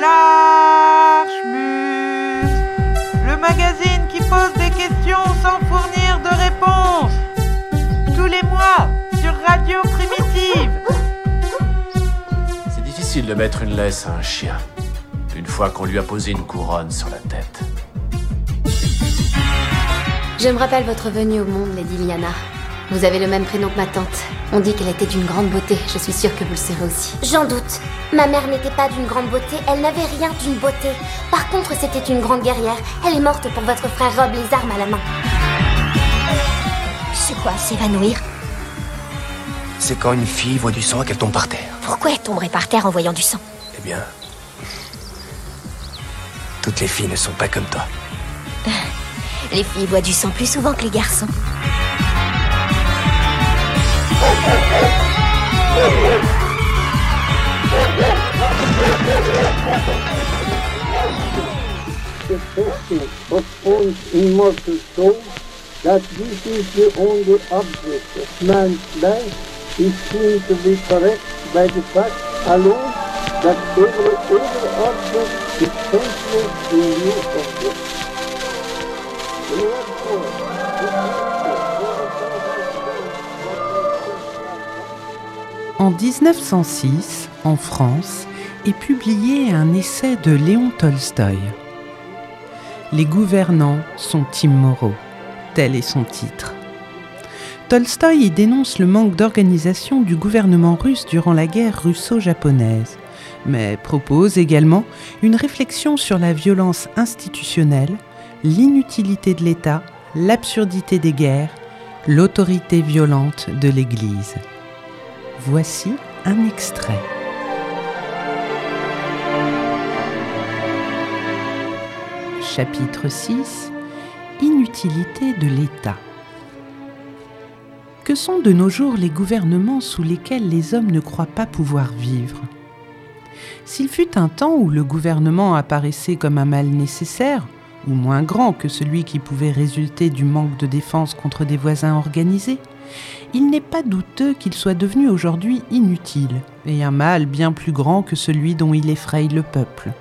Larchmus, le magazine qui pose des questions sans fournir de réponses. Tous les mois sur Radio Primitive. C'est difficile de mettre une laisse à un chien, une fois qu'on lui a posé une couronne sur la tête. Je me rappelle votre venue au monde, Lady Liana. Vous avez le même prénom que ma tante. On dit qu'elle était d'une grande beauté. Je suis sûre que vous le serez aussi. J'en doute. Ma mère n'était pas d'une grande beauté, elle n'avait rien d'une beauté. Par contre, c'était une grande guerrière. Elle est morte pour votre frère Rob, les armes à la main. C'est quoi, s'évanouir? C'est quand une fille voit du sang et qu'elle tombe par terre. Pourquoi elle tomberait par terre en voyant du sang? Eh bien. Toutes les filles ne sont pas comme toi. Les filles voient du sang plus souvent que les garçons. The question of one's immortal soul that this is the only object of man's life is seen to be correct by the fact alone that every other object is senseless in view of it. Therefore, En 1906, en France, est publié un essai de Léon Tolstoï. Les gouvernants sont immoraux, tel est son titre. Tolstoï y dénonce le manque d'organisation du gouvernement russe durant la guerre russo-japonaise, mais propose également une réflexion sur la violence institutionnelle, l'inutilité de l'État, l'absurdité des guerres, l'autorité violente de l'Église. Voici un extrait. Chapitre 6 Inutilité de l'État. Que sont de nos jours les gouvernements sous lesquels les hommes ne croient pas pouvoir vivre? S'il fut un temps où le gouvernement apparaissait comme un mal nécessaire, ou moins grand que celui qui pouvait résulter du manque de défense contre des voisins organisés, il n'est pas douteux qu'il soit devenu aujourd'hui inutile, et un mal bien plus grand que celui dont il effraye le peuple.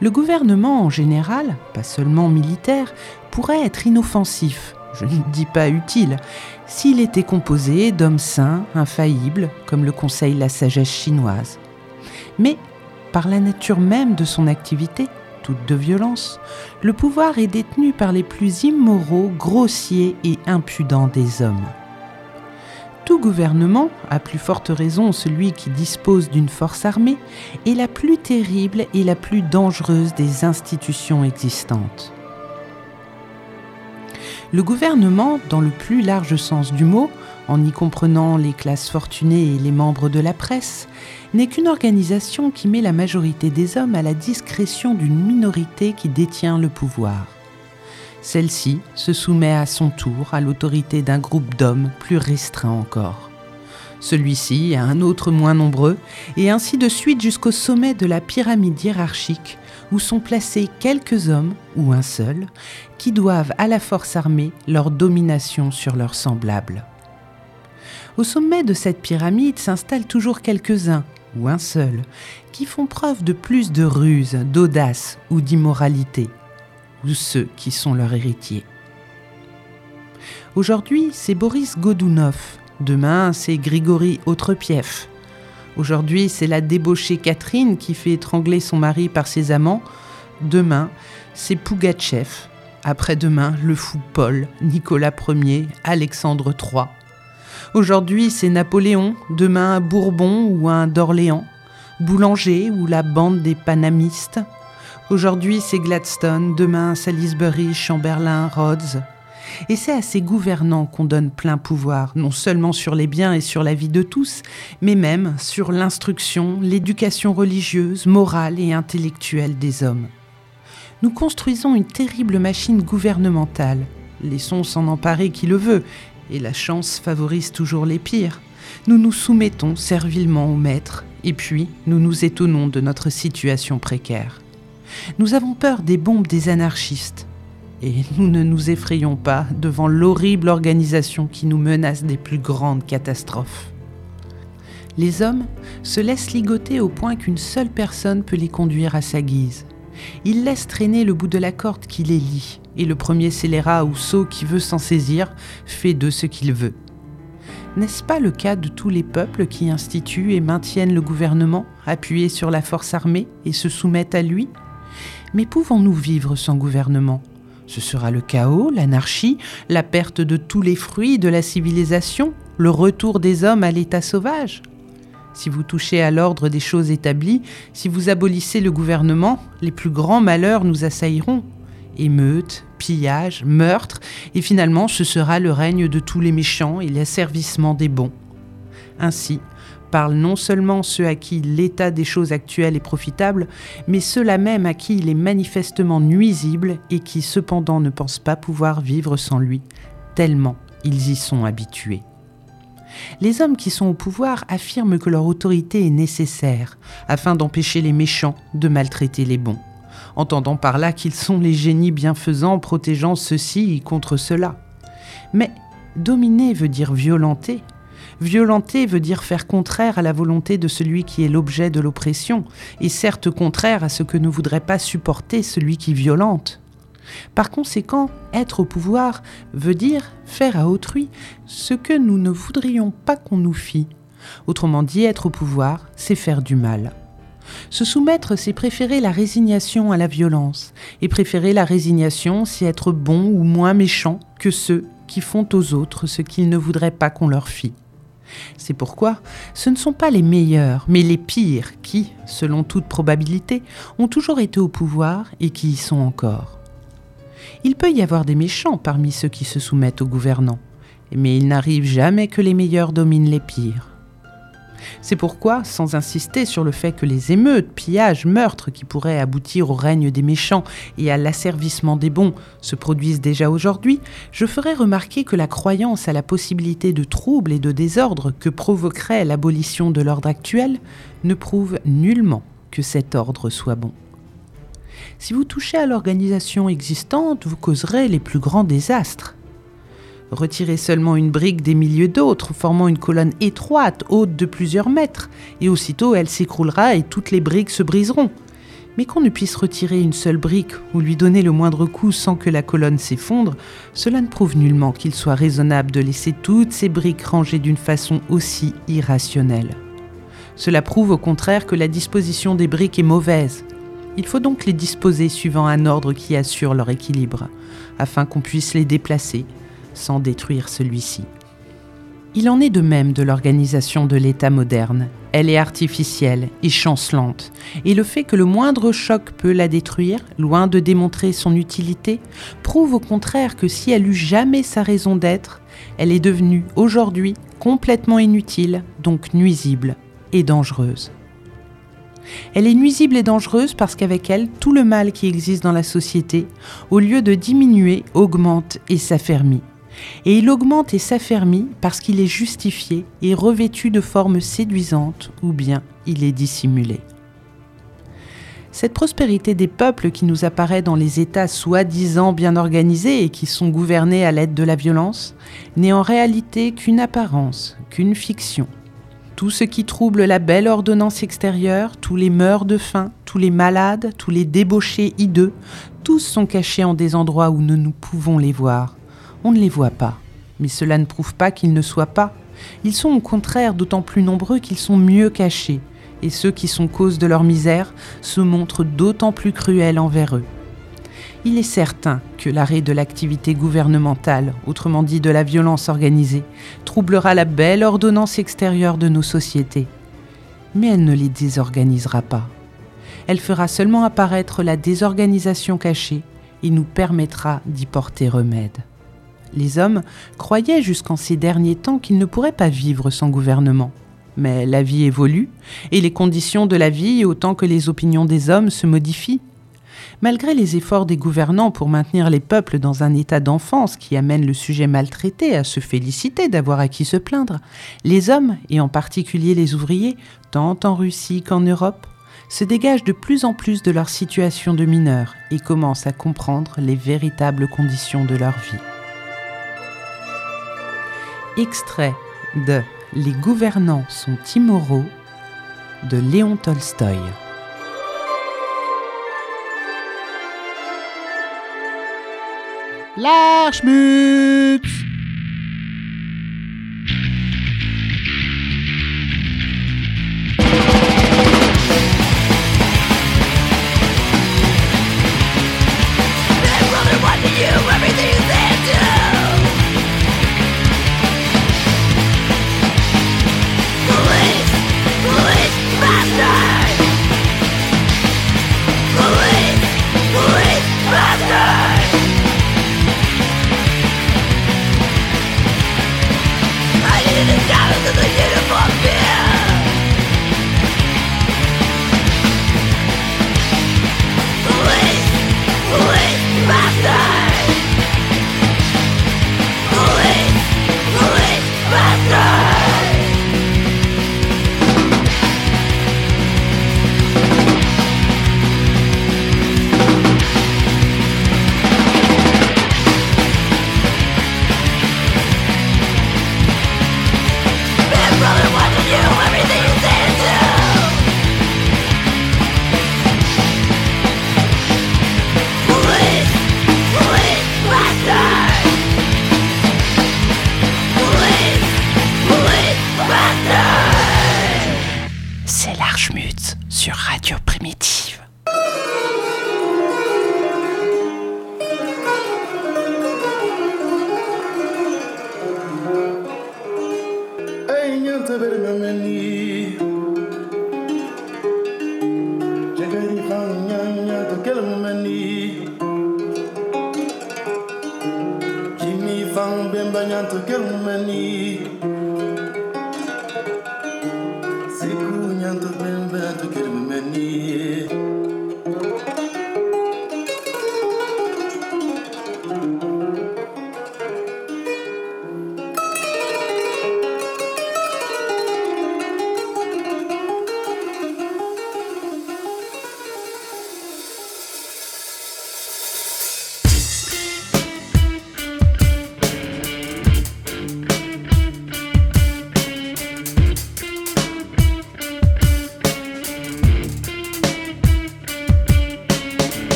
Le gouvernement en général, pas seulement militaire, pourrait être inoffensif, je ne dis pas utile, s'il était composé d'hommes sains, infaillibles, comme le conseille la sagesse chinoise. Mais, par la nature même de son activité, toute de violence, le pouvoir est détenu par les plus immoraux, grossiers et impudents des hommes. Tout gouvernement, à plus forte raison celui qui dispose d'une force armée, est la plus terrible et la plus dangereuse des institutions existantes. Le gouvernement, dans le plus large sens du mot, en y comprenant les classes fortunées et les membres de la presse, n'est qu'une organisation qui met la majorité des hommes à la discrétion d'une minorité qui détient le pouvoir. Celle-ci se soumet à son tour à l'autorité d'un groupe d'hommes plus restreint encore. Celui-ci à un autre moins nombreux, et ainsi de suite jusqu'au sommet de la pyramide hiérarchique où sont placés quelques hommes, ou un seul, qui doivent à la force armée leur domination sur leurs semblables. Au sommet de cette pyramide s'installent toujours quelques-uns, ou un seul, qui font preuve de plus de ruse, d'audace ou d'immoralité, ou ceux qui sont leurs héritiers. Aujourd'hui, c'est Boris Godounov, demain, c'est Grigory Autrepief. Aujourd'hui, c'est la débauchée Catherine qui fait étrangler son mari par ses amants. Demain, c'est Pougatchev. Après-demain, le fou Paul, Nicolas Ier, Alexandre III. Aujourd'hui, c'est Napoléon, demain Bourbon ou un d'Orléans, Boulanger ou la bande des panamistes. Aujourd'hui, c'est Gladstone, demain Salisbury, Chamberlain, Rhodes. Et c'est à ces gouvernants qu'on donne plein pouvoir, non seulement sur les biens et sur la vie de tous, mais même sur l'instruction, l'éducation religieuse, morale et intellectuelle des hommes. Nous construisons une terrible machine gouvernementale. Laissons s'en emparer qui le veut, et la chance favorise toujours les pires. Nous nous soumettons servilement au maître, et puis nous nous étonnons de notre situation précaire. Nous avons peur des bombes des anarchistes, et nous ne nous effrayons pas devant l'horrible organisation qui nous menace des plus grandes catastrophes. Les hommes se laissent ligoter au point qu'une seule personne peut les conduire à sa guise. Ils laissent traîner le bout de la corde qui les lie, et le premier scélérat ou sot qui veut s'en saisir fait de ce qu'il veut. N'est-ce pas le cas de tous les peuples qui instituent et maintiennent le gouvernement, appuyés sur la force armée et se soumettent à lui? Mais pouvons-nous vivre sans gouvernement? Ce sera le chaos, l'anarchie, la perte de tous les fruits de la civilisation, le retour des hommes à l'état sauvage si vous touchez à l'ordre des choses établies, si vous abolissez le gouvernement, les plus grands malheurs nous assailleront. Émeutes, pillages, meurtres, et finalement ce sera le règne de tous les méchants et l'asservissement des bons. Ainsi, parlent non seulement ceux à qui l'état des choses actuelles est profitable, mais ceux-là même à qui il est manifestement nuisible et qui cependant ne pensent pas pouvoir vivre sans lui, tellement ils y sont habitués. Les hommes qui sont au pouvoir affirment que leur autorité est nécessaire afin d'empêcher les méchants de maltraiter les bons, entendant par là qu'ils sont les génies bienfaisants protégeant ceux-ci contre cela. Mais dominer veut dire violenter. Violenter veut dire faire contraire à la volonté de celui qui est l'objet de l'oppression, et certes contraire à ce que ne voudrait pas supporter celui qui violente. Par conséquent, être au pouvoir veut dire faire à autrui ce que nous ne voudrions pas qu'on nous fît. Autrement dit, être au pouvoir, c'est faire du mal. Se soumettre, c'est préférer la résignation à la violence, et préférer la résignation, c'est être bon ou moins méchant que ceux qui font aux autres ce qu'ils ne voudraient pas qu'on leur fît. C'est pourquoi ce ne sont pas les meilleurs, mais les pires qui, selon toute probabilité, ont toujours été au pouvoir et qui y sont encore. Il peut y avoir des méchants parmi ceux qui se soumettent aux gouvernants, mais il n'arrive jamais que les meilleurs dominent les pires. C'est pourquoi, sans insister sur le fait que les émeutes, pillages, meurtres qui pourraient aboutir au règne des méchants et à l'asservissement des bons se produisent déjà aujourd'hui, je ferai remarquer que la croyance à la possibilité de troubles et de désordres que provoquerait l'abolition de l'ordre actuel ne prouve nullement que cet ordre soit bon. Si vous touchez à l'organisation existante, vous causerez les plus grands désastres. Retirez seulement une brique des milieux d'autres, formant une colonne étroite, haute de plusieurs mètres, et aussitôt elle s'écroulera et toutes les briques se briseront. Mais qu'on ne puisse retirer une seule brique ou lui donner le moindre coup sans que la colonne s'effondre, cela ne prouve nullement qu'il soit raisonnable de laisser toutes ces briques rangées d'une façon aussi irrationnelle. Cela prouve au contraire que la disposition des briques est mauvaise, il faut donc les disposer suivant un ordre qui assure leur équilibre, afin qu'on puisse les déplacer sans détruire celui-ci. Il en est de même de l'organisation de l'État moderne. Elle est artificielle et chancelante, et le fait que le moindre choc peut la détruire, loin de démontrer son utilité, prouve au contraire que si elle eut jamais sa raison d'être, elle est devenue aujourd'hui complètement inutile, donc nuisible et dangereuse. Elle est nuisible et dangereuse parce qu'avec elle, tout le mal qui existe dans la société, au lieu de diminuer, augmente et s'affermit. Et il augmente et s'affermit parce qu'il est justifié et revêtu de formes séduisantes ou bien il est dissimulé. Cette prospérité des peuples qui nous apparaît dans les États soi-disant bien organisés et qui sont gouvernés à l'aide de la violence n'est en réalité qu'une apparence, qu'une fiction. Tout ce qui trouble la belle ordonnance extérieure, tous les mœurs de faim, tous les malades, tous les débauchés hideux, tous sont cachés en des endroits où nous, nous pouvons les voir. On ne les voit pas, mais cela ne prouve pas qu'ils ne soient pas. Ils sont au contraire d'autant plus nombreux qu'ils sont mieux cachés, et ceux qui sont cause de leur misère se montrent d'autant plus cruels envers eux il est certain que l'arrêt de l'activité gouvernementale, autrement dit de la violence organisée, troublera la belle ordonnance extérieure de nos sociétés. Mais elle ne les désorganisera pas. Elle fera seulement apparaître la désorganisation cachée et nous permettra d'y porter remède. Les hommes croyaient jusqu'en ces derniers temps qu'ils ne pourraient pas vivre sans gouvernement. Mais la vie évolue, et les conditions de la vie autant que les opinions des hommes se modifient. Malgré les efforts des gouvernants pour maintenir les peuples dans un état d'enfance qui amène le sujet maltraité à se féliciter d'avoir à qui se plaindre, les hommes, et en particulier les ouvriers, tant en Russie qu'en Europe, se dégagent de plus en plus de leur situation de mineurs et commencent à comprendre les véritables conditions de leur vie. Extrait de Les gouvernants sont immoraux de Léon Tolstoï. L'archmutz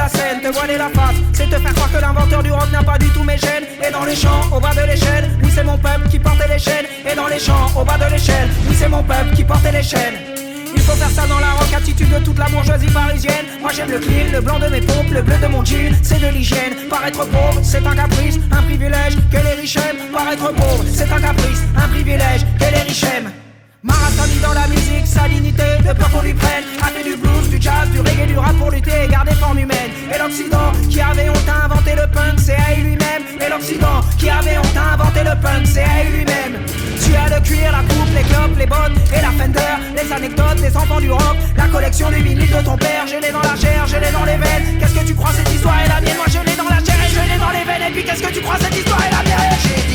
la scène, te voiler la face, c'est te faire croire que l'inventeur du rock n'a pas du tout mes gènes. Et dans les champs, au bas de l'échelle, oui c'est mon peuple qui portait les chaînes. Et dans les champs, au bas de l'échelle, oui c'est mon peuple qui portait les chaînes. Il faut faire ça dans la rock attitude de toute la bourgeoisie parisienne. Moi j'aime le clean, le blanc de mes pompes, le bleu de mon jean, c'est de l'hygiène. Paraître pauvre, c'est un caprice, un privilège que les riches aiment. Paraître pauvre, c'est un caprice, un privilège que les riches aiment. Marathoni dans la musique, salinité, de peur qu'on lui prenne. A fait du blues, du jazz, du reggae, du rap pour lutter et garder forme humaine. Et l'Occident, qui avait honte à inventer le punk, c'est à lui-même Et l'Occident, qui avait honte à inventer le punk, c'est à lui-même Tu as le cuir, la coupe, les clopes, les bottes et la fender Les anecdotes, les enfants du rock, la collection des vinyles de ton père. Je l'ai dans la chair, je l'ai dans les veines. Qu'est-ce que tu crois cette histoire est la mienne? Moi je l'ai dans la chair et je l'ai dans les veines. Et puis qu'est-ce que tu crois cette histoire est la mienne?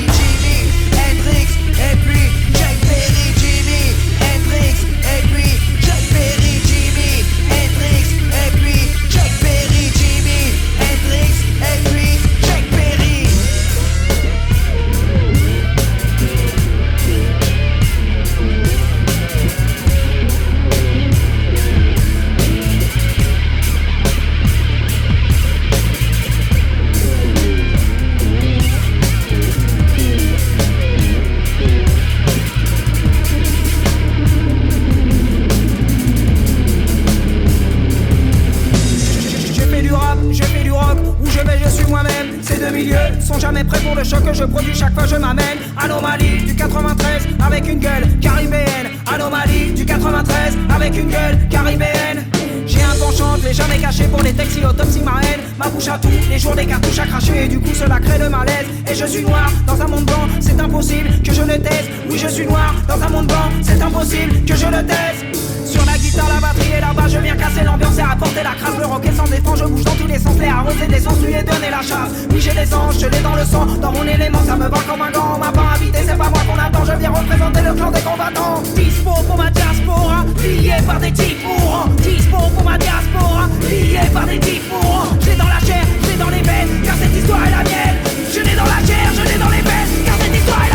Jamais prêts pour le choc que je produis chaque fois je m'amène. Anomalie du 93 avec une gueule caribéenne. Anomalie du 93 avec une gueule caribéenne. J'ai un penchant, je l'ai jamais caché pour les textiles autopsie ma haine. Ma bouche à tout, les jours des cartouches à cracher, et du coup cela crée le malaise. Et je suis noir dans un monde blanc, c'est impossible que je ne taise. Oui, je suis noir dans un monde blanc, c'est impossible que je ne taise. Sur la guitare, la batterie et là-bas, je viens casser l'ambiance et apporter la crasse. Le rock est sans défense, je bouge dans tous les sens, les arroser des sens, lui et donner la chasse. J'ai des anges, je l'ai dans le sang, dans mon élément, ça me va comme un gant. On m'a pas invité, c'est pas moi qu'on attend, je viens représenter le clan des combattants. Dispo pour ma diaspora, lié par des types mourants. Dispo pour ma diaspora, lié par des types mourants. J'ai dans la chair, j'ai dans les veines, car cette histoire est la mienne. Je l'ai dans la chair, je l'ai dans les veines, car cette histoire est la mienne.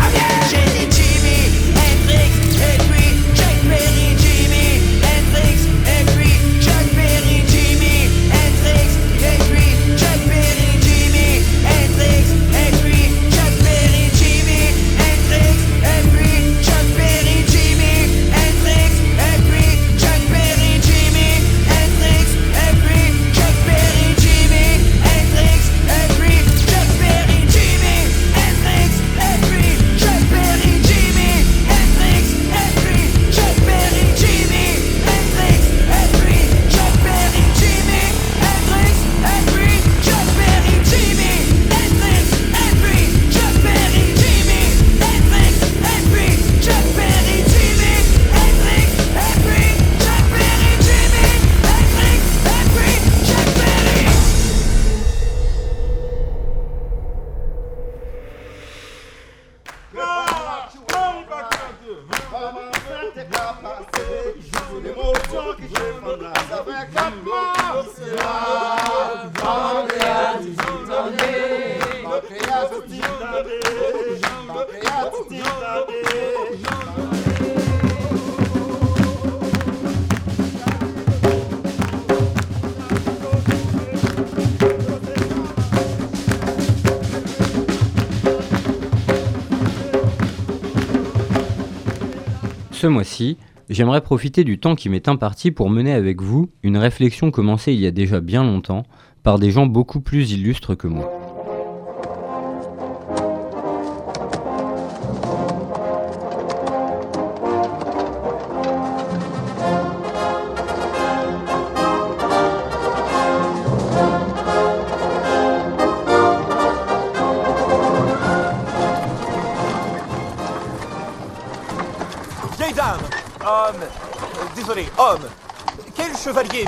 Ce mois-ci, j'aimerais profiter du temps qui m'est imparti pour mener avec vous une réflexion commencée il y a déjà bien longtemps par des gens beaucoup plus illustres que moi.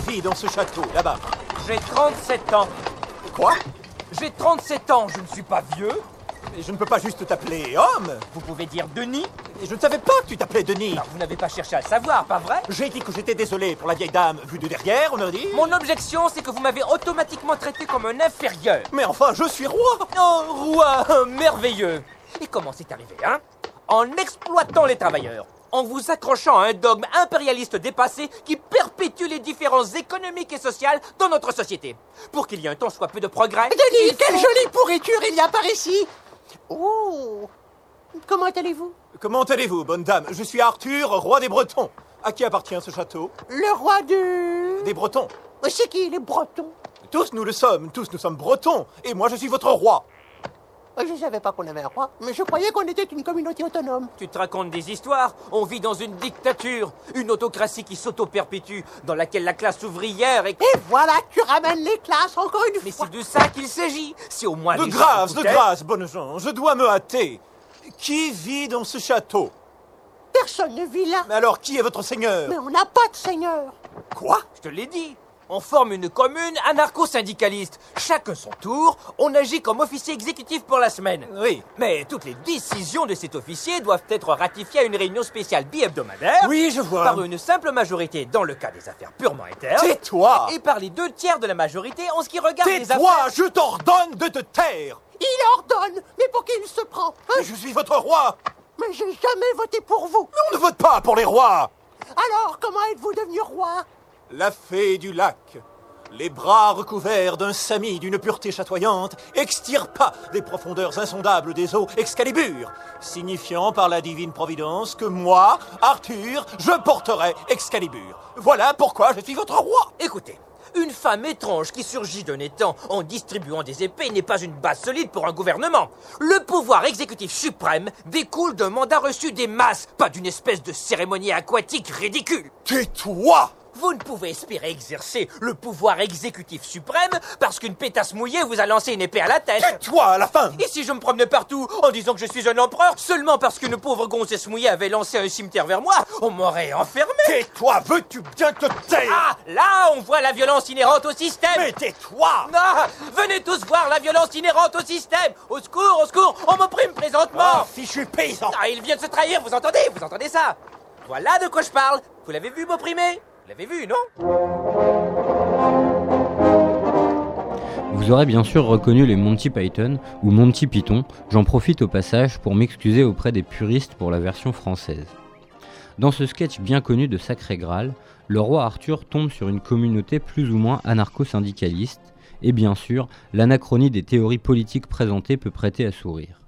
Vit dans ce château, là-bas. J'ai 37 ans. Quoi? J'ai 37 ans, je ne suis pas vieux. Mais je ne peux pas juste t'appeler homme. Vous pouvez dire Denis. Et je ne savais pas que tu t'appelais Denis. Alors, vous n'avez pas cherché à le savoir, pas vrai? J'ai dit que j'étais désolé pour la vieille dame vue de derrière, on a dit. Mon objection, c'est que vous m'avez automatiquement traité comme un inférieur. Mais enfin, je suis roi. Oh, roi merveilleux. Et comment c'est arrivé, hein? En exploitant les travailleurs, en vous accrochant à un dogme impérialiste dépassé qui perpétue les différences économiques et sociales dans notre société. Pour qu'il y ait un tant soit peu de progrès... Denis, quelle faut- jolie pourriture il y a par ici Oh Comment allez-vous? Comment allez-vous, bonne dame? Je suis Arthur, roi des Bretons. À qui appartient ce château? Le roi de... Des Bretons. C'est qui les Bretons? Tous nous le sommes, tous nous sommes Bretons. Et moi, je suis votre roi. Je ne savais pas qu'on avait un roi, mais je croyais qu'on était une communauté autonome. Tu te racontes des histoires On vit dans une dictature, une autocratie qui s'auto-perpétue, dans laquelle la classe ouvrière est... Et voilà, tu ramènes les classes encore une Mais fois. c'est de ça qu'il s'agit Si au moins De grâce, de grâce, bonnes gens, je dois me hâter. Qui vit dans ce château? Personne ne vit là. Mais alors, qui est votre seigneur? Mais on n'a pas de seigneur. Quoi? Je te l'ai dit on forme une commune anarcho-syndicaliste. Chacun son tour, on agit comme officier exécutif pour la semaine. Oui. Mais toutes les décisions de cet officier doivent être ratifiées à une réunion spéciale bi-hebdomadaire. Oui, je vois. Par une simple majorité dans le cas des affaires purement internes. Tais-toi Et par les deux tiers de la majorité en ce qui regarde les Tais-toi affaires. Je t'ordonne de te taire Il ordonne, mais pour qui il se prend hein? Mais Je suis votre roi Mais j'ai jamais voté pour vous. Mais on ne vote pas pour les rois Alors, comment êtes-vous devenu roi? La fée du lac, les bras recouverts d'un sami d'une pureté chatoyante, extirpa des profondeurs insondables des eaux Excalibur, signifiant par la divine providence que moi, Arthur, je porterai Excalibur. Voilà pourquoi je suis votre roi. Écoutez, une femme étrange qui surgit d'un étang en distribuant des épées n'est pas une base solide pour un gouvernement. Le pouvoir exécutif suprême découle d'un mandat reçu des masses, pas d'une espèce de cérémonie aquatique ridicule. Tais-toi Vous ne pouvez espérer exercer le pouvoir exécutif suprême parce qu'une pétasse mouillée vous a lancé une épée à la tête. Toi, à la fin Et si je me promenais partout en disant que je suis un empereur seulement parce qu'une pauvre gonzesse mouillée avait lancé un cimetière vers moi, on m'aurait enfermé. Tais-toi, veux-tu bien te taire? Ah, là, on voit la violence inhérente au système. Mais tais-toi Non, venez tous voir la violence inhérente au système. Au secours, au secours, on m'opprime présentement. Oh, fichu paysan Ah, il vient de se trahir, vous entendez Vous entendez ça? Voilà de quoi je parle. Vous l'avez vu m'opprimer? Vous l'avez vu, non? Vous aurez bien sûr reconnu les Monty Python ou Monty Python, j'en profite au passage pour m'excuser auprès des puristes pour la version française. Dans ce sketch bien connu de Sacré Graal, le roi Arthur tombe sur une communauté plus ou moins anarcho-syndicaliste, et bien sûr, l'anachronie des théories politiques présentées peut prêter à sourire.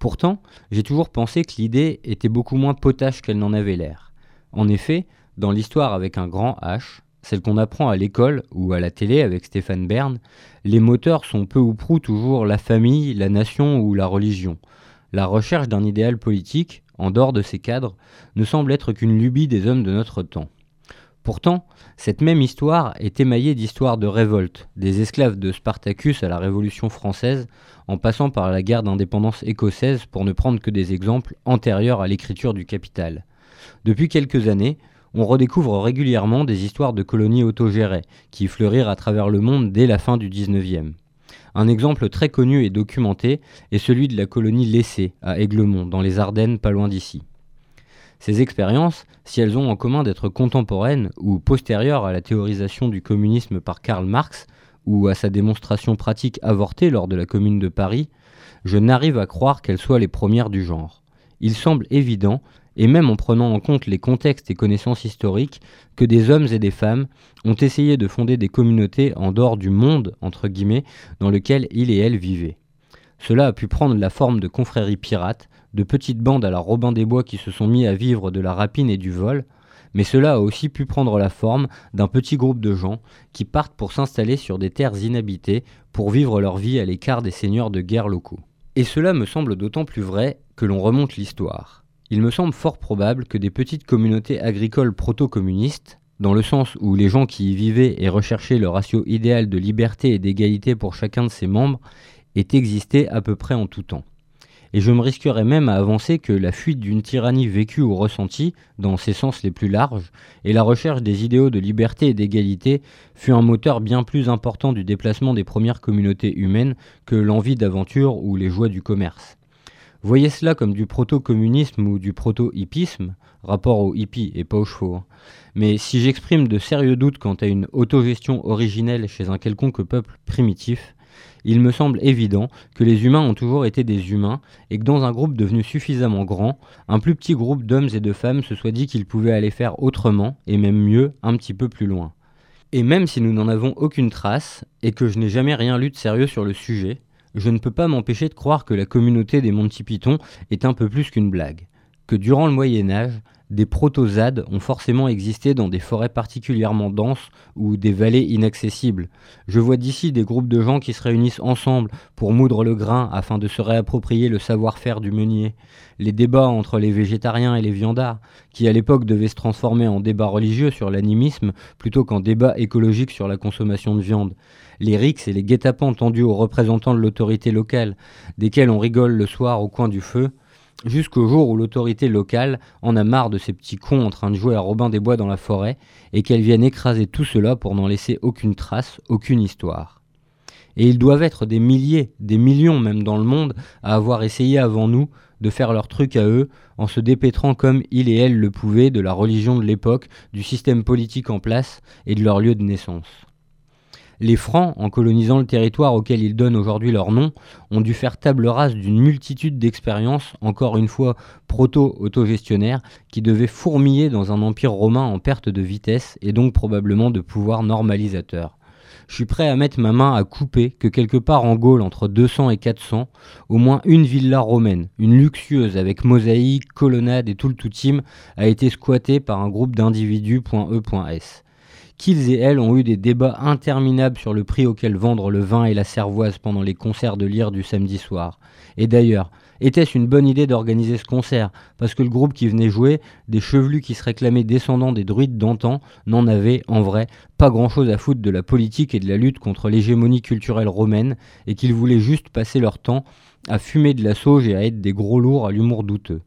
Pourtant, j'ai toujours pensé que l'idée était beaucoup moins potache qu'elle n'en avait l'air. En effet, dans l'histoire avec un grand H, celle qu'on apprend à l'école ou à la télé avec Stéphane Bern, les moteurs sont peu ou prou toujours la famille, la nation ou la religion. La recherche d'un idéal politique, en dehors de ces cadres, ne semble être qu'une lubie des hommes de notre temps. Pourtant, cette même histoire est émaillée d'histoires de révolte, des esclaves de Spartacus à la Révolution française, en passant par la guerre d'indépendance écossaise pour ne prendre que des exemples antérieurs à l'écriture du Capital. Depuis quelques années, on redécouvre régulièrement des histoires de colonies autogérées, qui fleurirent à travers le monde dès la fin du XIXe. Un exemple très connu et documenté est celui de la colonie Laissée, à Aiglemont, dans les Ardennes, pas loin d'ici. Ces expériences, si elles ont en commun d'être contemporaines ou postérieures à la théorisation du communisme par Karl Marx ou à sa démonstration pratique avortée lors de la Commune de Paris, je n'arrive à croire qu'elles soient les premières du genre. Il semble évident, et même en prenant en compte les contextes et connaissances historiques, que des hommes et des femmes ont essayé de fonder des communautés en dehors du monde, entre guillemets, dans lequel ils et elles vivaient. Cela a pu prendre la forme de confréries pirates, de petites bandes à la Robin des Bois qui se sont mis à vivre de la rapine et du vol, mais cela a aussi pu prendre la forme d'un petit groupe de gens qui partent pour s'installer sur des terres inhabitées pour vivre leur vie à l'écart des seigneurs de guerre locaux. Et cela me semble d'autant plus vrai que l'on remonte l'histoire. Il me semble fort probable que des petites communautés agricoles proto-communistes, dans le sens où les gens qui y vivaient et recherchaient le ratio idéal de liberté et d'égalité pour chacun de ses membres, aient existé à peu près en tout temps. Et je me risquerais même à avancer que la fuite d'une tyrannie vécue ou ressentie, dans ses sens les plus larges, et la recherche des idéaux de liberté et d'égalité fut un moteur bien plus important du déplacement des premières communautés humaines que l'envie d'aventure ou les joies du commerce. Voyez cela comme du proto-communisme ou du proto-hippisme, rapport aux hippies et pas aux chevaux. hein. Mais si j'exprime de sérieux doutes quant à une autogestion originelle chez un quelconque peuple primitif, il me semble évident que les humains ont toujours été des humains et que dans un groupe devenu suffisamment grand, un plus petit groupe d'hommes et de femmes se soit dit qu'il pouvait aller faire autrement et même mieux un petit peu plus loin. Et même si nous n'en avons aucune trace et que je n'ai jamais rien lu de sérieux sur le sujet, je ne peux pas m'empêcher de croire que la communauté des Monty Python est un peu plus qu'une blague, que durant le Moyen Âge, des protozades ont forcément existé dans des forêts particulièrement denses ou des vallées inaccessibles. Je vois d'ici des groupes de gens qui se réunissent ensemble pour moudre le grain afin de se réapproprier le savoir-faire du meunier. Les débats entre les végétariens et les viandards, qui à l'époque devaient se transformer en débat religieux sur l'animisme plutôt qu'en débat écologique sur la consommation de viande. Les rixes et les guet-apens tendus aux représentants de l'autorité locale, desquels on rigole le soir au coin du feu, jusqu'au jour où l'autorité locale en a marre de ces petits cons en train de jouer à Robin des Bois dans la forêt et qu'elle vienne écraser tout cela pour n'en laisser aucune trace, aucune histoire. Et ils doivent être des milliers, des millions même dans le monde à avoir essayé avant nous de faire leur truc à eux en se dépêtrant comme ils et elles le pouvaient de la religion de l'époque, du système politique en place et de leur lieu de naissance. Les Francs, en colonisant le territoire auquel ils donnent aujourd'hui leur nom, ont dû faire table rase d'une multitude d'expériences, encore une fois proto-autogestionnaires, qui devaient fourmiller dans un empire romain en perte de vitesse et donc probablement de pouvoir normalisateur. Je suis prêt à mettre ma main à couper que quelque part en Gaule, entre 200 et 400, au moins une villa romaine, une luxueuse avec mosaïque, colonnade et tout le tout team, a été squattée par un groupe d'individus .e.s qu'ils et elles ont eu des débats interminables sur le prix auquel vendre le vin et la cervoise pendant les concerts de lyre du samedi soir. Et d'ailleurs, Était-ce une bonne idée d'organiser ce concert? Parce que le groupe qui venait jouer, des chevelus qui se réclamaient descendants des druides d'antan, n'en avait, en vrai, pas grand-chose à foutre de la politique et de la lutte contre l'hégémonie culturelle romaine, et qu'ils voulaient juste passer leur temps à fumer de la sauge et à être des gros lourds à l'humour douteux.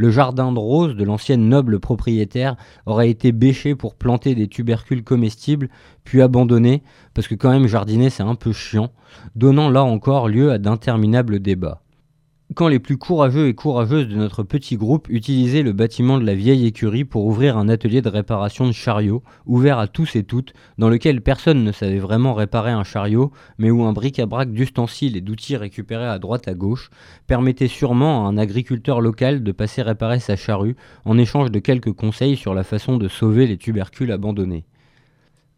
Le jardin de rose de l'ancienne noble propriétaire aurait été bêché pour planter des tubercules comestibles, puis abandonné, parce que quand même jardiner c'est un peu chiant, donnant là encore lieu à d'interminables débats quand les plus courageux et courageuses de notre petit groupe utilisaient le bâtiment de la vieille écurie pour ouvrir un atelier de réparation de chariots, ouvert à tous et toutes, dans lequel personne ne savait vraiment réparer un chariot, mais où un bric-à-brac d'ustensiles et d'outils récupérés à droite à gauche permettait sûrement à un agriculteur local de passer réparer sa charrue en échange de quelques conseils sur la façon de sauver les tubercules abandonnés.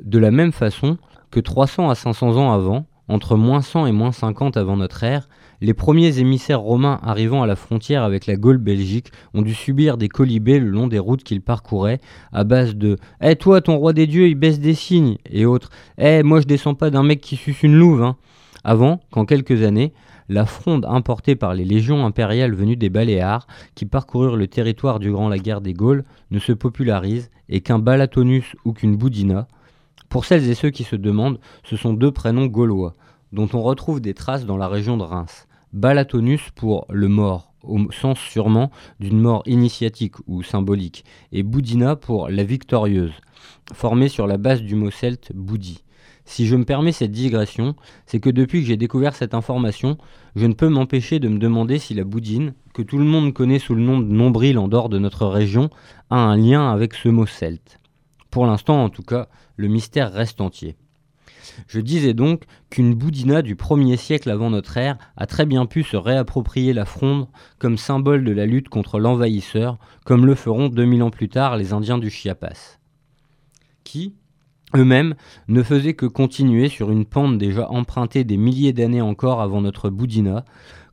De la même façon que 300 à 500 ans avant, entre moins 100 et moins 50 avant notre ère, les premiers émissaires romains arrivant à la frontière avec la Gaule belgique ont dû subir des colibés le long des routes qu'ils parcouraient, à base de Eh toi, ton roi des dieux, il baisse des signes et autres Eh moi je descends pas d'un mec qui suce une louve, hein. Avant qu'en quelques années, la fronde importée par les légions impériales venues des Baléares, qui parcoururent le territoire durant la guerre des Gaules, ne se popularise et qu'un Balatonus ou qu'une Boudina, pour celles et ceux qui se demandent, ce sont deux prénoms gaulois, dont on retrouve des traces dans la région de Reims. Balatonus pour le mort, au sens sûrement d'une mort initiatique ou symbolique, et Boudina pour la victorieuse, formée sur la base du mot celte boudi. Si je me permets cette digression, c'est que depuis que j'ai découvert cette information, je ne peux m'empêcher de me demander si la boudine, que tout le monde connaît sous le nom de nombril en dehors de notre région, a un lien avec ce mot celte. Pour l'instant, en tout cas, le mystère reste entier. Je disais donc qu'une boudina du 1er siècle avant notre ère a très bien pu se réapproprier la fronde comme symbole de la lutte contre l'envahisseur, comme le feront 2000 ans plus tard les Indiens du Chiapas. Qui, eux-mêmes, ne faisaient que continuer sur une pente déjà empruntée des milliers d'années encore avant notre boudina,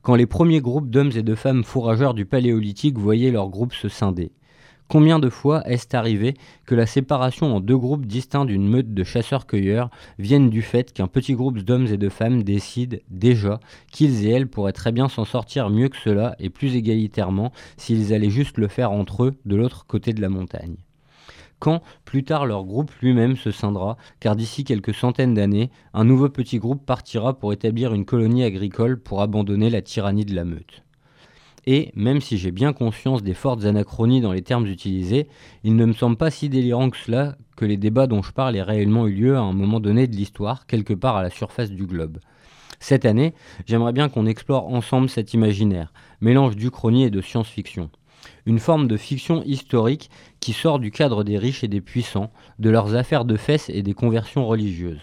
quand les premiers groupes d'hommes et de femmes fourrageurs du Paléolithique voyaient leurs groupes se scinder. Combien de fois est-ce arrivé que la séparation en deux groupes distincts d'une meute de chasseurs-cueilleurs vienne du fait qu'un petit groupe d'hommes et de femmes décide déjà qu'ils et elles pourraient très bien s'en sortir mieux que cela et plus égalitairement s'ils allaient juste le faire entre eux de l'autre côté de la montagne? Quand plus tard leur groupe lui-même se scindra, car d'ici quelques centaines d'années, un nouveau petit groupe partira pour établir une colonie agricole pour abandonner la tyrannie de la meute. Et, même si j'ai bien conscience des fortes anachronies dans les termes utilisés, il ne me semble pas si délirant que cela que les débats dont je parle aient réellement eu lieu à un moment donné de l'histoire, quelque part à la surface du globe. Cette année, j'aimerais bien qu'on explore ensemble cet imaginaire, mélange d'uchronie et de science-fiction. Une forme de fiction historique qui sort du cadre des riches et des puissants, de leurs affaires de fesses et des conversions religieuses.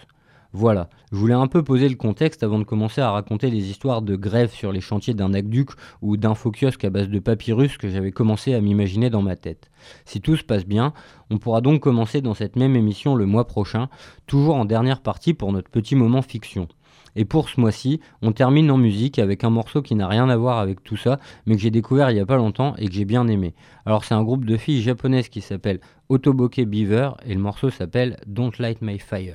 Voilà, je voulais un peu poser le contexte avant de commencer à raconter les histoires de grève sur les chantiers d'un aqueduc ou d'infokiosque à base de papyrus que j'avais commencé à m'imaginer dans ma tête. Si tout se passe bien, on pourra donc commencer dans cette même émission le mois prochain, toujours en dernière partie pour notre petit moment fiction. Et pour ce mois-ci, on termine en musique avec un morceau qui n'a rien à voir avec tout ça, mais que j'ai découvert il y a pas longtemps et que j'ai bien aimé. Alors c'est un groupe de filles japonaises qui s'appelle Otoboke Beaver et le morceau s'appelle Don't Light My Fire.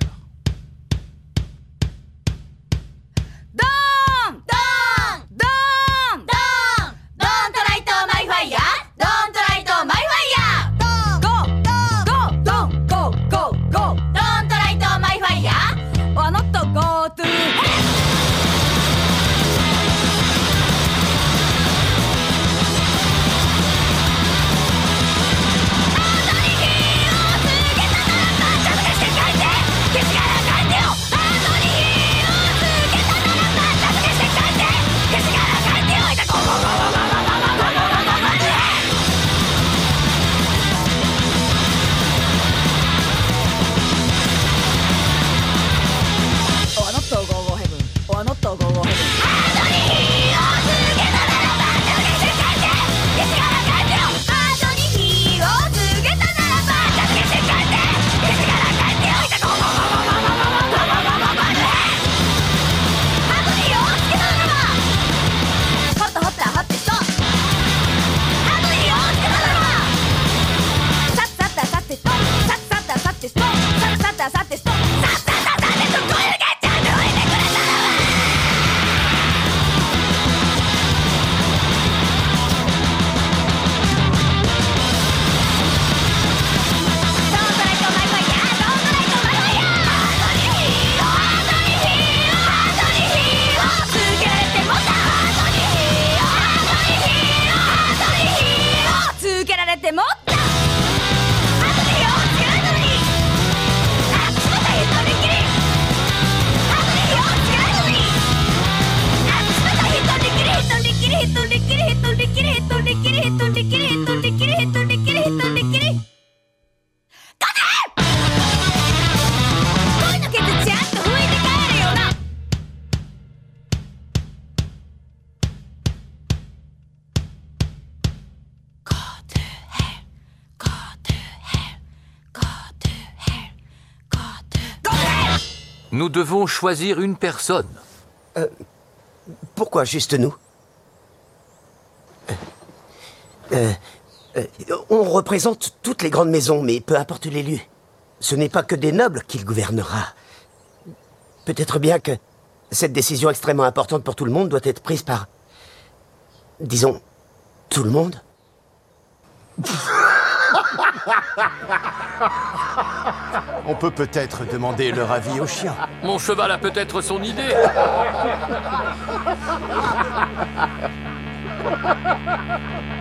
Devons choisir une personne. Euh, pourquoi juste nous? Euh, euh, On représente toutes les grandes maisons, mais peu importe l'élu. Ce n'est pas que des nobles qu'il gouvernera. Peut-être bien que cette décision extrêmement importante pour tout le monde doit être prise par, disons, tout le monde. On peut peut-être demander leur avis au chien. Mon cheval a peut-être son idée.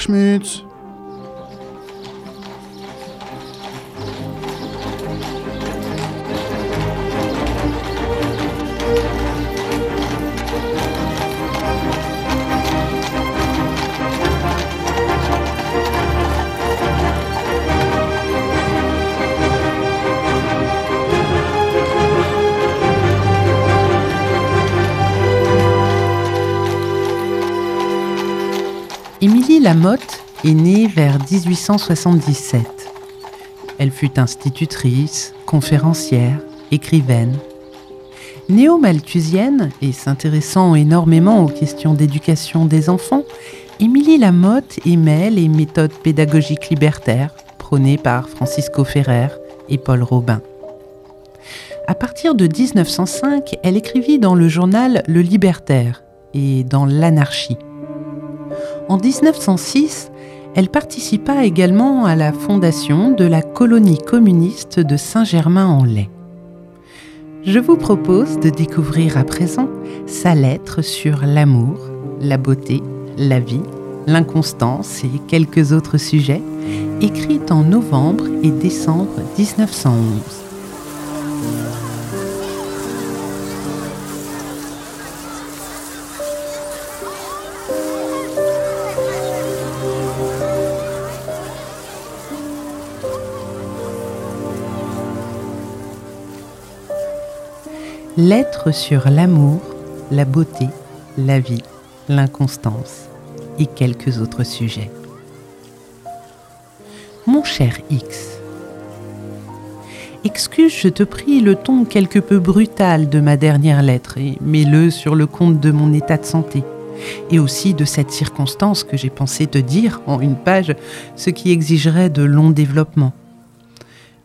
Schmidt. Émilie Lamotte est née vers 1877. Elle fut institutrice, conférencière, écrivaine. Néo-malthusienne et s'intéressant énormément aux questions d'éducation des enfants, Émilie Lamotte aimait les méthodes pédagogiques libertaires prônées par Francisco Ferrer et Paul Robin. À partir de 1905, elle écrivit dans le journal Le Libertaire et dans L'Anarchie. En 1906, elle participa également à la fondation de la colonie communiste de Saint-Germain-en-Laye. Je vous propose de découvrir à présent sa lettre sur l'amour, la beauté, la vie, l'inconstance et quelques autres sujets, écrite en novembre et décembre 1911. Lettre sur l'amour, la beauté, la vie, l'inconstance et quelques autres sujets. Mon cher X, excuse, je te prie, le ton quelque peu brutal de ma dernière lettre et mets-le sur le compte de mon état de santé et aussi de cette circonstance que j'ai pensé te dire en une page, ce qui exigerait de longs développements.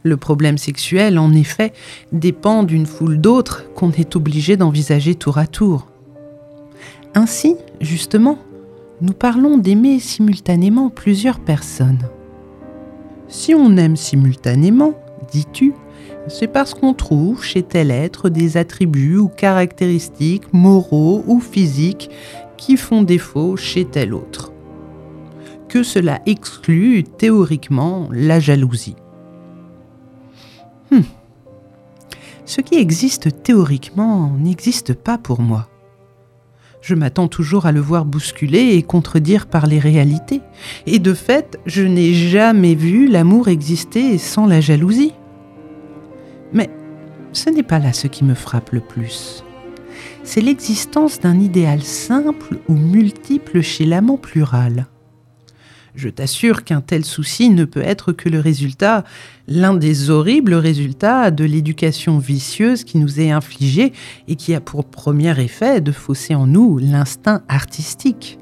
Le problème sexuel, en effet, dépend d'une foule d'autres qu'on est obligé d'envisager tour à tour. Ainsi, justement, nous parlons d'aimer simultanément plusieurs personnes. Si on aime simultanément, dis-tu, c'est parce qu'on trouve chez tel être des attributs ou caractéristiques moraux ou physiques qui font défaut chez tel autre. Que cela exclut théoriquement la jalousie. Hmm. Ce qui existe théoriquement n'existe pas pour moi. Je m'attends toujours à le voir bousculer et contredire par les réalités. Et de fait, je n'ai jamais vu l'amour exister sans la jalousie. Mais ce n'est pas là ce qui me frappe le plus. C'est l'existence d'un idéal simple ou multiple chez l'amant plural. Je t'assure qu'un tel souci ne peut être que le résultat, l'un des horribles résultats de l'éducation vicieuse qui nous est infligée et qui a pour premier effet de fausser en nous l'instinct artistique.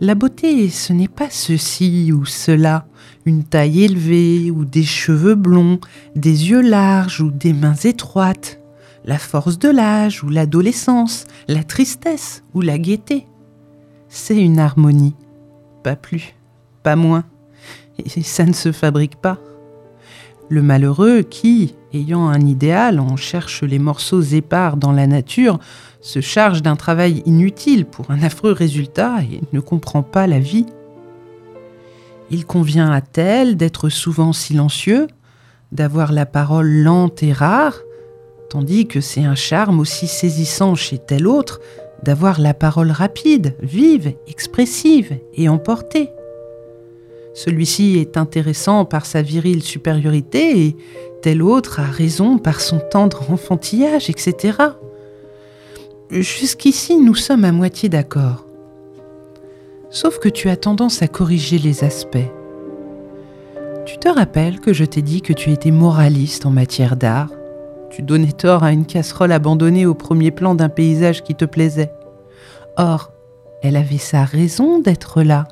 La beauté, ce n'est pas ceci ou cela, une taille élevée ou des cheveux blonds, des yeux larges ou des mains étroites, la force de l'âge ou l'adolescence, la tristesse ou la gaieté. C'est une harmonie pas plus, pas moins. Et ça ne se fabrique pas. Le malheureux qui, ayant un idéal, en cherche les morceaux épars dans la nature, se charge d'un travail inutile pour un affreux résultat et ne comprend pas la vie. Il convient à tel d'être souvent silencieux, d'avoir la parole lente et rare, tandis que c'est un charme aussi saisissant chez tel autre d'avoir la parole rapide, vive, expressive et emportée. Celui-ci est intéressant par sa virile supériorité et tel autre a raison par son tendre enfantillage, etc. Jusqu'ici, nous sommes à moitié d'accord. Sauf que tu as tendance à corriger les aspects. Tu te rappelles que je t'ai dit que tu étais moraliste en matière d'art? Tu donnais tort à une casserole abandonnée au premier plan d'un paysage qui te plaisait. Or, elle avait sa raison d'être là,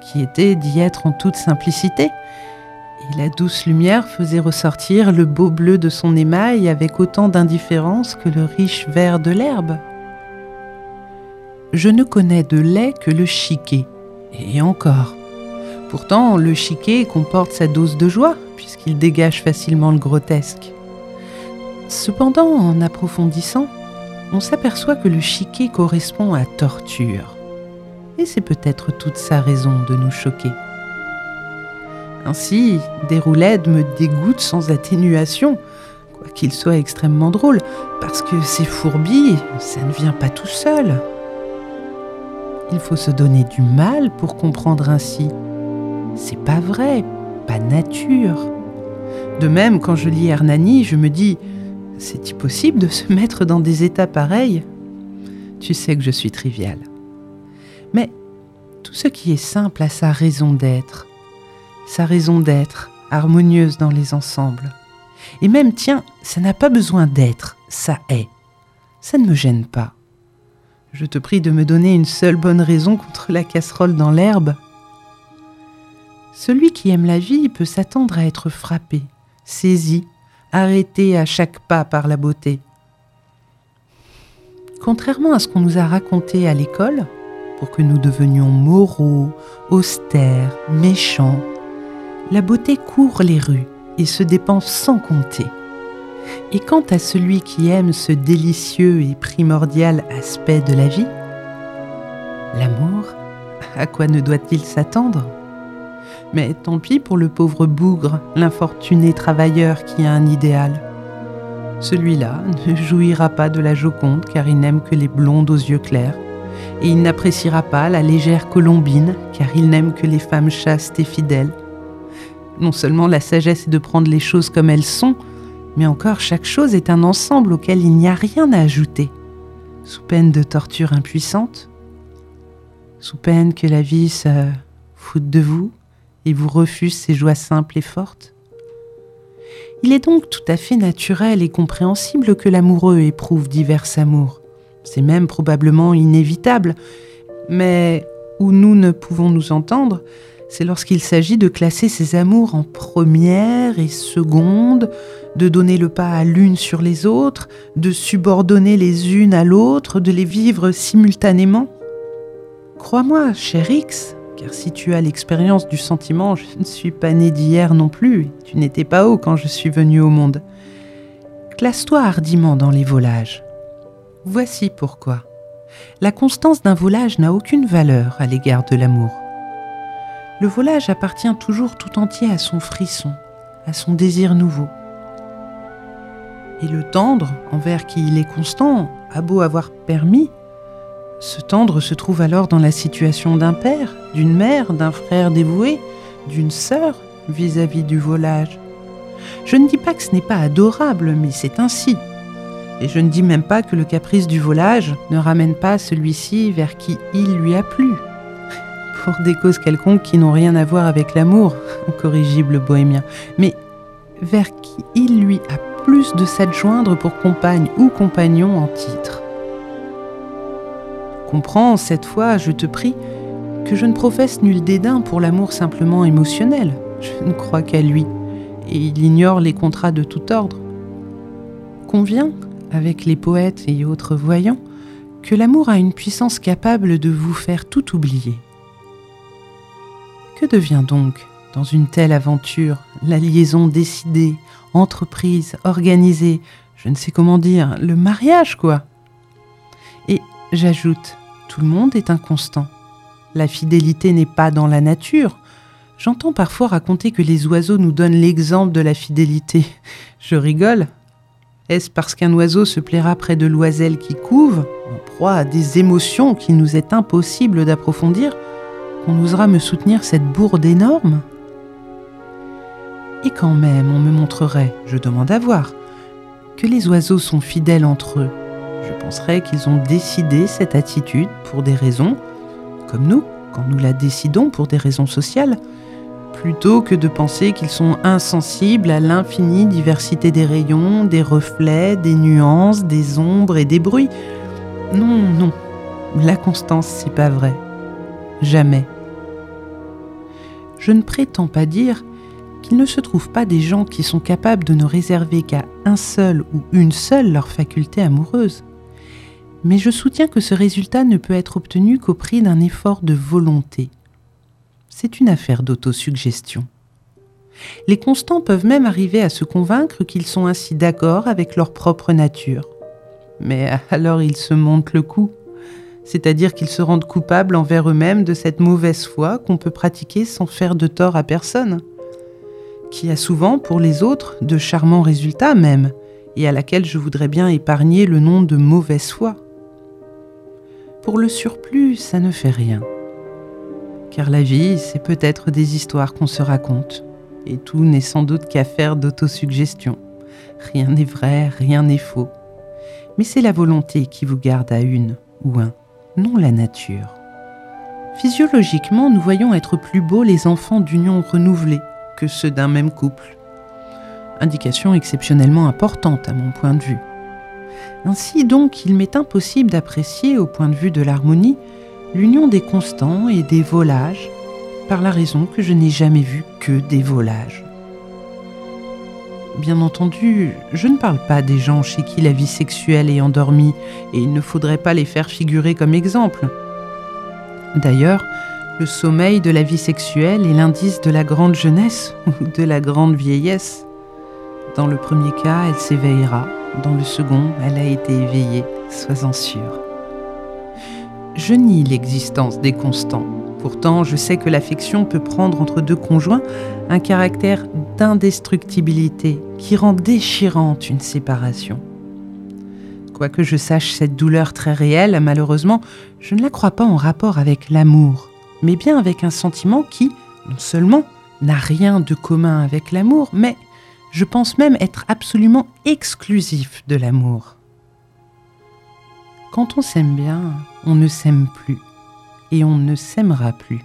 qui était d'y être en toute simplicité, et la douce lumière faisait ressortir le beau bleu de son émail avec autant d'indifférence que le riche vert de l'herbe. Je ne connais de lait que le chiquet, et encore. Pourtant, le chiquet comporte sa dose de joie, puisqu'il dégage facilement le grotesque. Cependant, en approfondissant, on s'aperçoit que le chiquet correspond à torture. Et c'est peut-être toute sa raison de nous choquer. Ainsi, Déroulède me dégoûte sans atténuation, quoiqu'il soit extrêmement drôle, parce que ces fourbies, ça ne vient pas tout seul. Il faut se donner du mal pour comprendre ainsi. C'est pas vrai, pas nature. De même, quand je lis Hernani, je me dis c'est-il possible de se mettre dans des états pareils? Tu sais que je suis trivial. Mais tout ce qui est simple a sa raison d'être. Sa raison d'être, harmonieuse dans les ensembles. Et même, tiens, ça n'a pas besoin d'être, ça est. Ça ne me gêne pas. Je te prie de me donner une seule bonne raison contre la casserole dans l'herbe. Celui qui aime la vie peut s'attendre à être frappé, saisi, arrêté à chaque pas par la beauté. Contrairement à ce qu'on nous a raconté à l'école, pour que nous devenions moraux, austères, méchants, la beauté court les rues et se dépense sans compter. Et quant à celui qui aime ce délicieux et primordial aspect de la vie, l'amour, à quoi ne doit-il s'attendre? Mais tant pis pour le pauvre bougre, l'infortuné travailleur qui a un idéal. Celui-là ne jouira pas de la Joconde car il n'aime que les blondes aux yeux clairs, et il n'appréciera pas la légère colombine car il n'aime que les femmes chastes et fidèles. Non seulement la sagesse est de prendre les choses comme elles sont, mais encore chaque chose est un ensemble auquel il n'y a rien à ajouter. sous peine de torture impuissante, sous peine que la vie se foute de vous et vous refuse ses joies simples et fortes. Il est donc tout à fait naturel et compréhensible que l'amoureux éprouve divers amours. C'est même probablement inévitable, mais où nous ne pouvons nous entendre, c'est lorsqu'il s'agit de classer ces amours en première et seconde, de donner le pas à l'une sur les autres, de subordonner les unes à l'autre, de les vivre simultanément. Crois-moi, cher X, car si tu as l'expérience du sentiment, je ne suis pas né d'hier non plus, tu n'étais pas haut quand je suis venu au monde. Classe-toi hardiment dans les volages. Voici pourquoi. La constance d'un volage n'a aucune valeur à l'égard de l'amour. Le volage appartient toujours tout entier à son frisson, à son désir nouveau. Et le tendre, envers qui il est constant, a beau avoir permis, ce tendre se trouve alors dans la situation d'un père, d'une mère, d'un frère dévoué, d'une sœur vis-à-vis du volage. Je ne dis pas que ce n'est pas adorable, mais c'est ainsi. Et je ne dis même pas que le caprice du volage ne ramène pas celui-ci vers qui il lui a plu. Pour des causes quelconques qui n'ont rien à voir avec l'amour, corrigible bohémien, mais vers qui il lui a plus de s'adjoindre pour compagne ou compagnon en titre. Comprends, cette fois, je te prie, que je ne professe nul dédain pour l'amour simplement émotionnel. Je ne crois qu'à lui, et il ignore les contrats de tout ordre. Conviens, avec les poètes et autres voyants, que l'amour a une puissance capable de vous faire tout oublier. Que devient donc, dans une telle aventure, la liaison décidée, entreprise, organisée, je ne sais comment dire, le mariage, quoi? J'ajoute, tout le monde est inconstant. La fidélité n'est pas dans la nature. J'entends parfois raconter que les oiseaux nous donnent l'exemple de la fidélité. Je rigole, est-ce parce qu'un oiseau se plaira près de l'oiselle qui couve, en proie à des émotions qu'il nous est impossible d'approfondir, qu'on osera me soutenir cette bourde énorme? Et quand même on me montrerait, je demande à voir, que les oiseaux sont fidèles entre eux, je penserais qu'ils ont décidé cette attitude pour des raisons, comme nous, quand nous la décidons pour des raisons sociales, plutôt que de penser qu'ils sont insensibles à l'infinie diversité des rayons, des reflets, des nuances, des ombres et des bruits. Non, non, la constance, c'est pas vrai. Jamais. Je ne prétends pas dire qu'il ne se trouve pas des gens qui sont capables de ne réserver qu'à un seul ou une seule leur faculté amoureuse. Mais je soutiens que ce résultat ne peut être obtenu qu'au prix d'un effort de volonté, c'est une affaire d'autosuggestion. Les constants peuvent même arriver à se convaincre qu'ils sont ainsi d'accord avec leur propre nature. Mais alors ils se montent le coup, c'est-à-dire qu'ils se rendent coupables envers eux-mêmes de cette mauvaise foi qu'on peut pratiquer sans faire de tort à personne, qui a souvent pour les autres de charmants résultats même, et à laquelle je voudrais bien épargner le nom de mauvaise foi. Pour le surplus, ça ne fait rien car la vie, c'est peut-être des histoires qu'on se raconte, et tout n'est sans doute qu'affaire d'autosuggestion. Rien n'est vrai, rien n'est faux. Mais c'est la volonté qui vous garde à une ou un, non la nature. Physiologiquement, nous voyons être plus beaux les enfants d'union renouvelée que ceux d'un même couple. Indication exceptionnellement importante à mon point de vue. Ainsi donc, il m'est impossible d'apprécier, au point de vue de l'harmonie, l'union des constants et des volages, par la raison que je n'ai jamais vu que des volages. Bien entendu, je ne parle pas des gens chez qui la vie sexuelle est endormie, et il ne faudrait pas les faire figurer comme exemple. D'ailleurs, le sommeil de la vie sexuelle est l'indice de la grande jeunesse ou de la grande vieillesse. Dans le premier cas, elle s'éveillera, dans le second, elle a été éveillée, sois-en sûr je nie l'existence des constants. Pourtant, je sais que l'affection peut prendre entre deux conjoints un caractère d'indestructibilité qui rend déchirante une séparation. Quoique je sache cette douleur très réelle, malheureusement, je ne la crois pas en rapport avec l'amour, mais bien avec un sentiment qui, non seulement n'a rien de commun avec l'amour, mais je pense même être absolument exclusif de l'amour. Quand on s'aime bien, on ne s'aime plus et on ne s'aimera plus.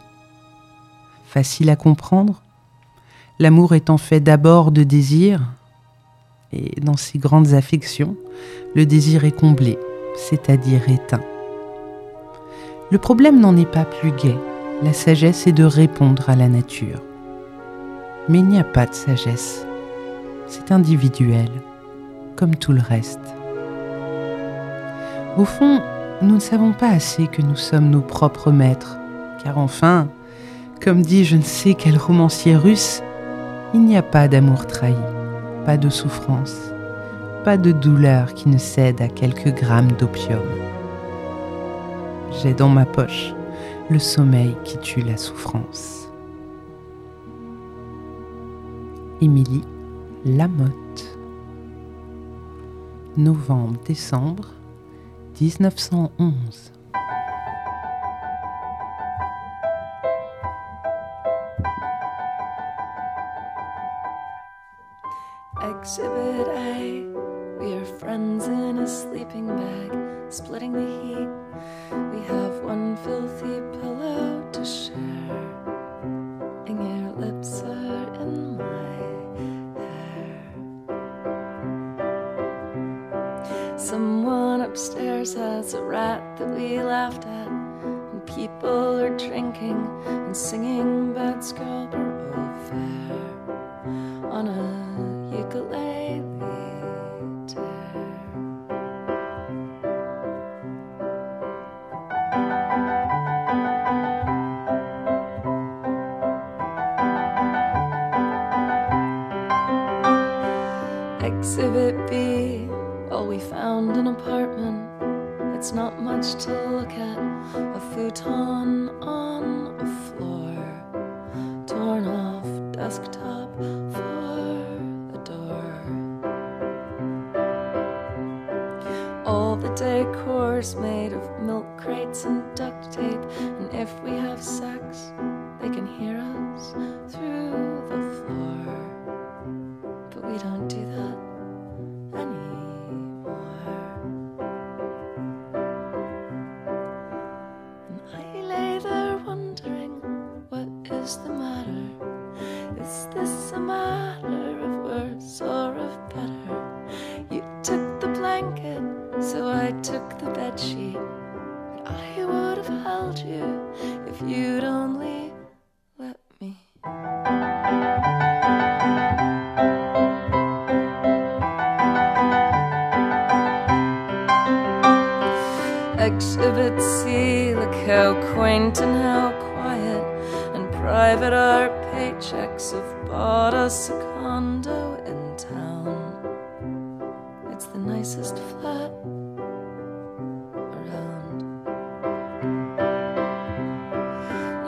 Facile à comprendre L'amour étant fait d'abord de désir, et dans ces grandes affections, le désir est comblé, c'est-à-dire éteint. Le problème n'en est pas plus gai, la sagesse est de répondre à la nature. Mais il n'y a pas de sagesse, c'est individuel, comme tout le reste. Au fond, nous ne savons pas assez que nous sommes nos propres maîtres, car enfin, comme dit je ne sais quel romancier russe, il n'y a pas d'amour trahi, pas de souffrance, pas de douleur qui ne cède à quelques grammes d'opium. J'ai dans ma poche le sommeil qui tue la souffrance. Émilie Lamotte. Novembre-décembre 1911. It's the nicest flat around.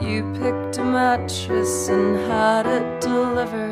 You picked a mattress and had it delivered,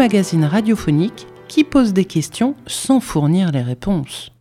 magazine radiophonique qui pose des questions sans fournir les réponses.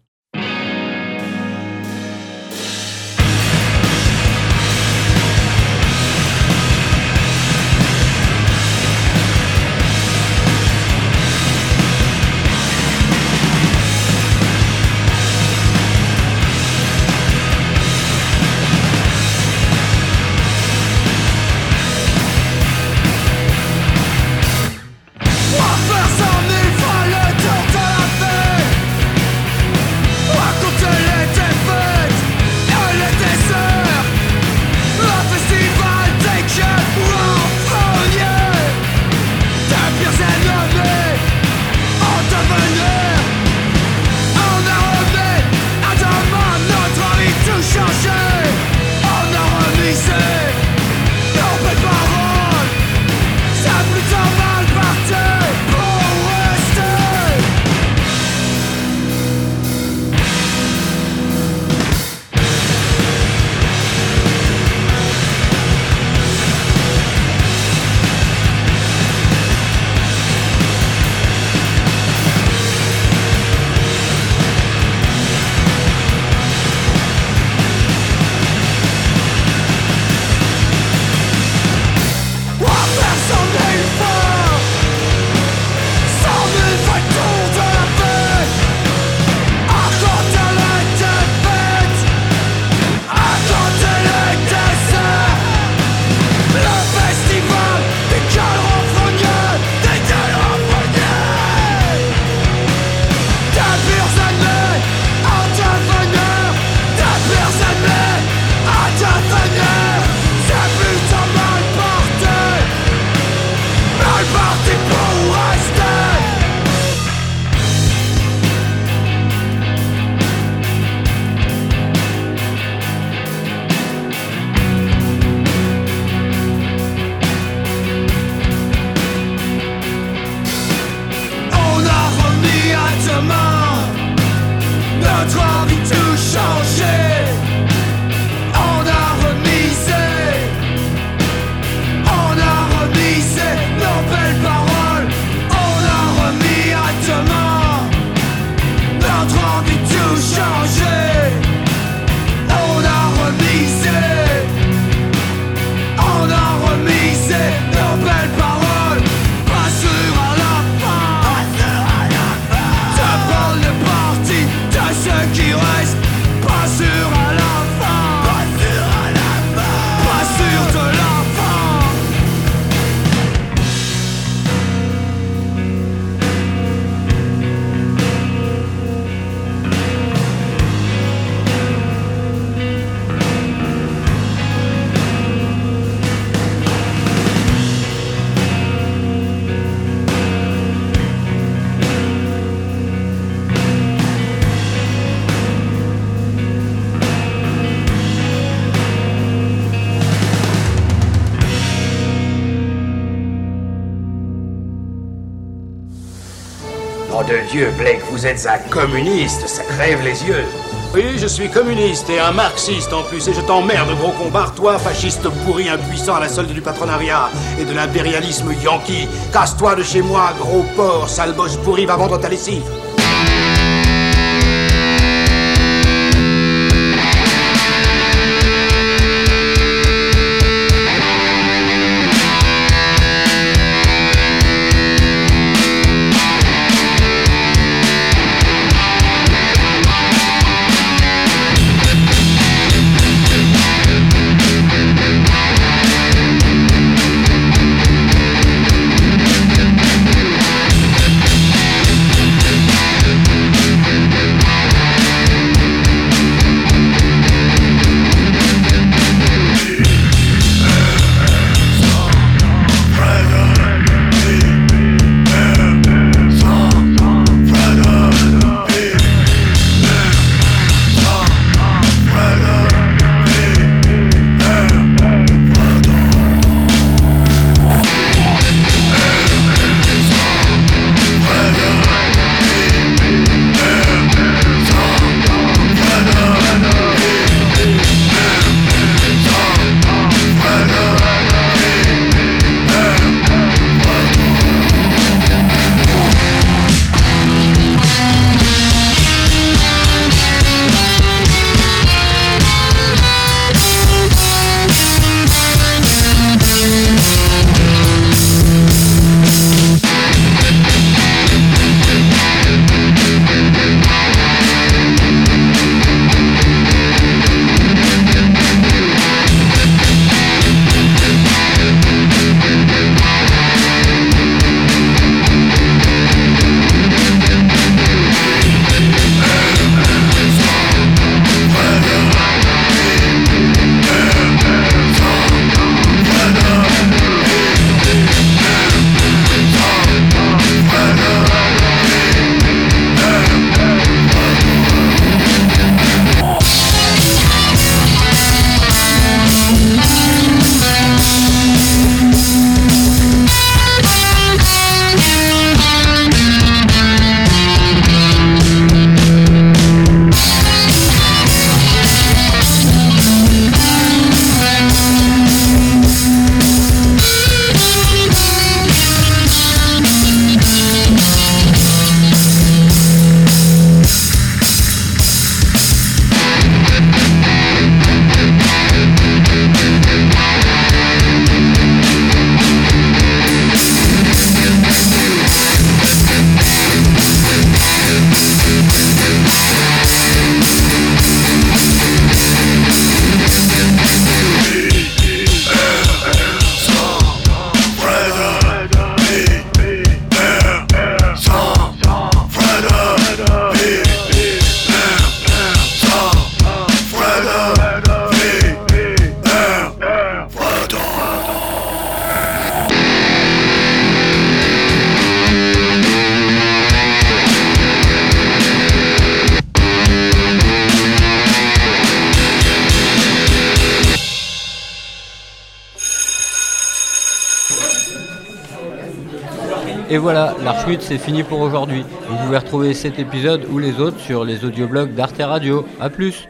Dieu, Blake, vous êtes un communiste, ça crève les yeux. Oui, je suis communiste et un marxiste en plus, et je t'emmerde, gros combat, toi, fasciste pourri, impuissant à la solde du patronariat et de l'impérialisme yankee. Casse-toi de chez moi, gros porc, sale boche pourri, va vendre ta lessive. C'est fini pour aujourd'hui. Vous pouvez retrouver cet épisode ou les autres sur les audioblogs d'Arte Radio. A plus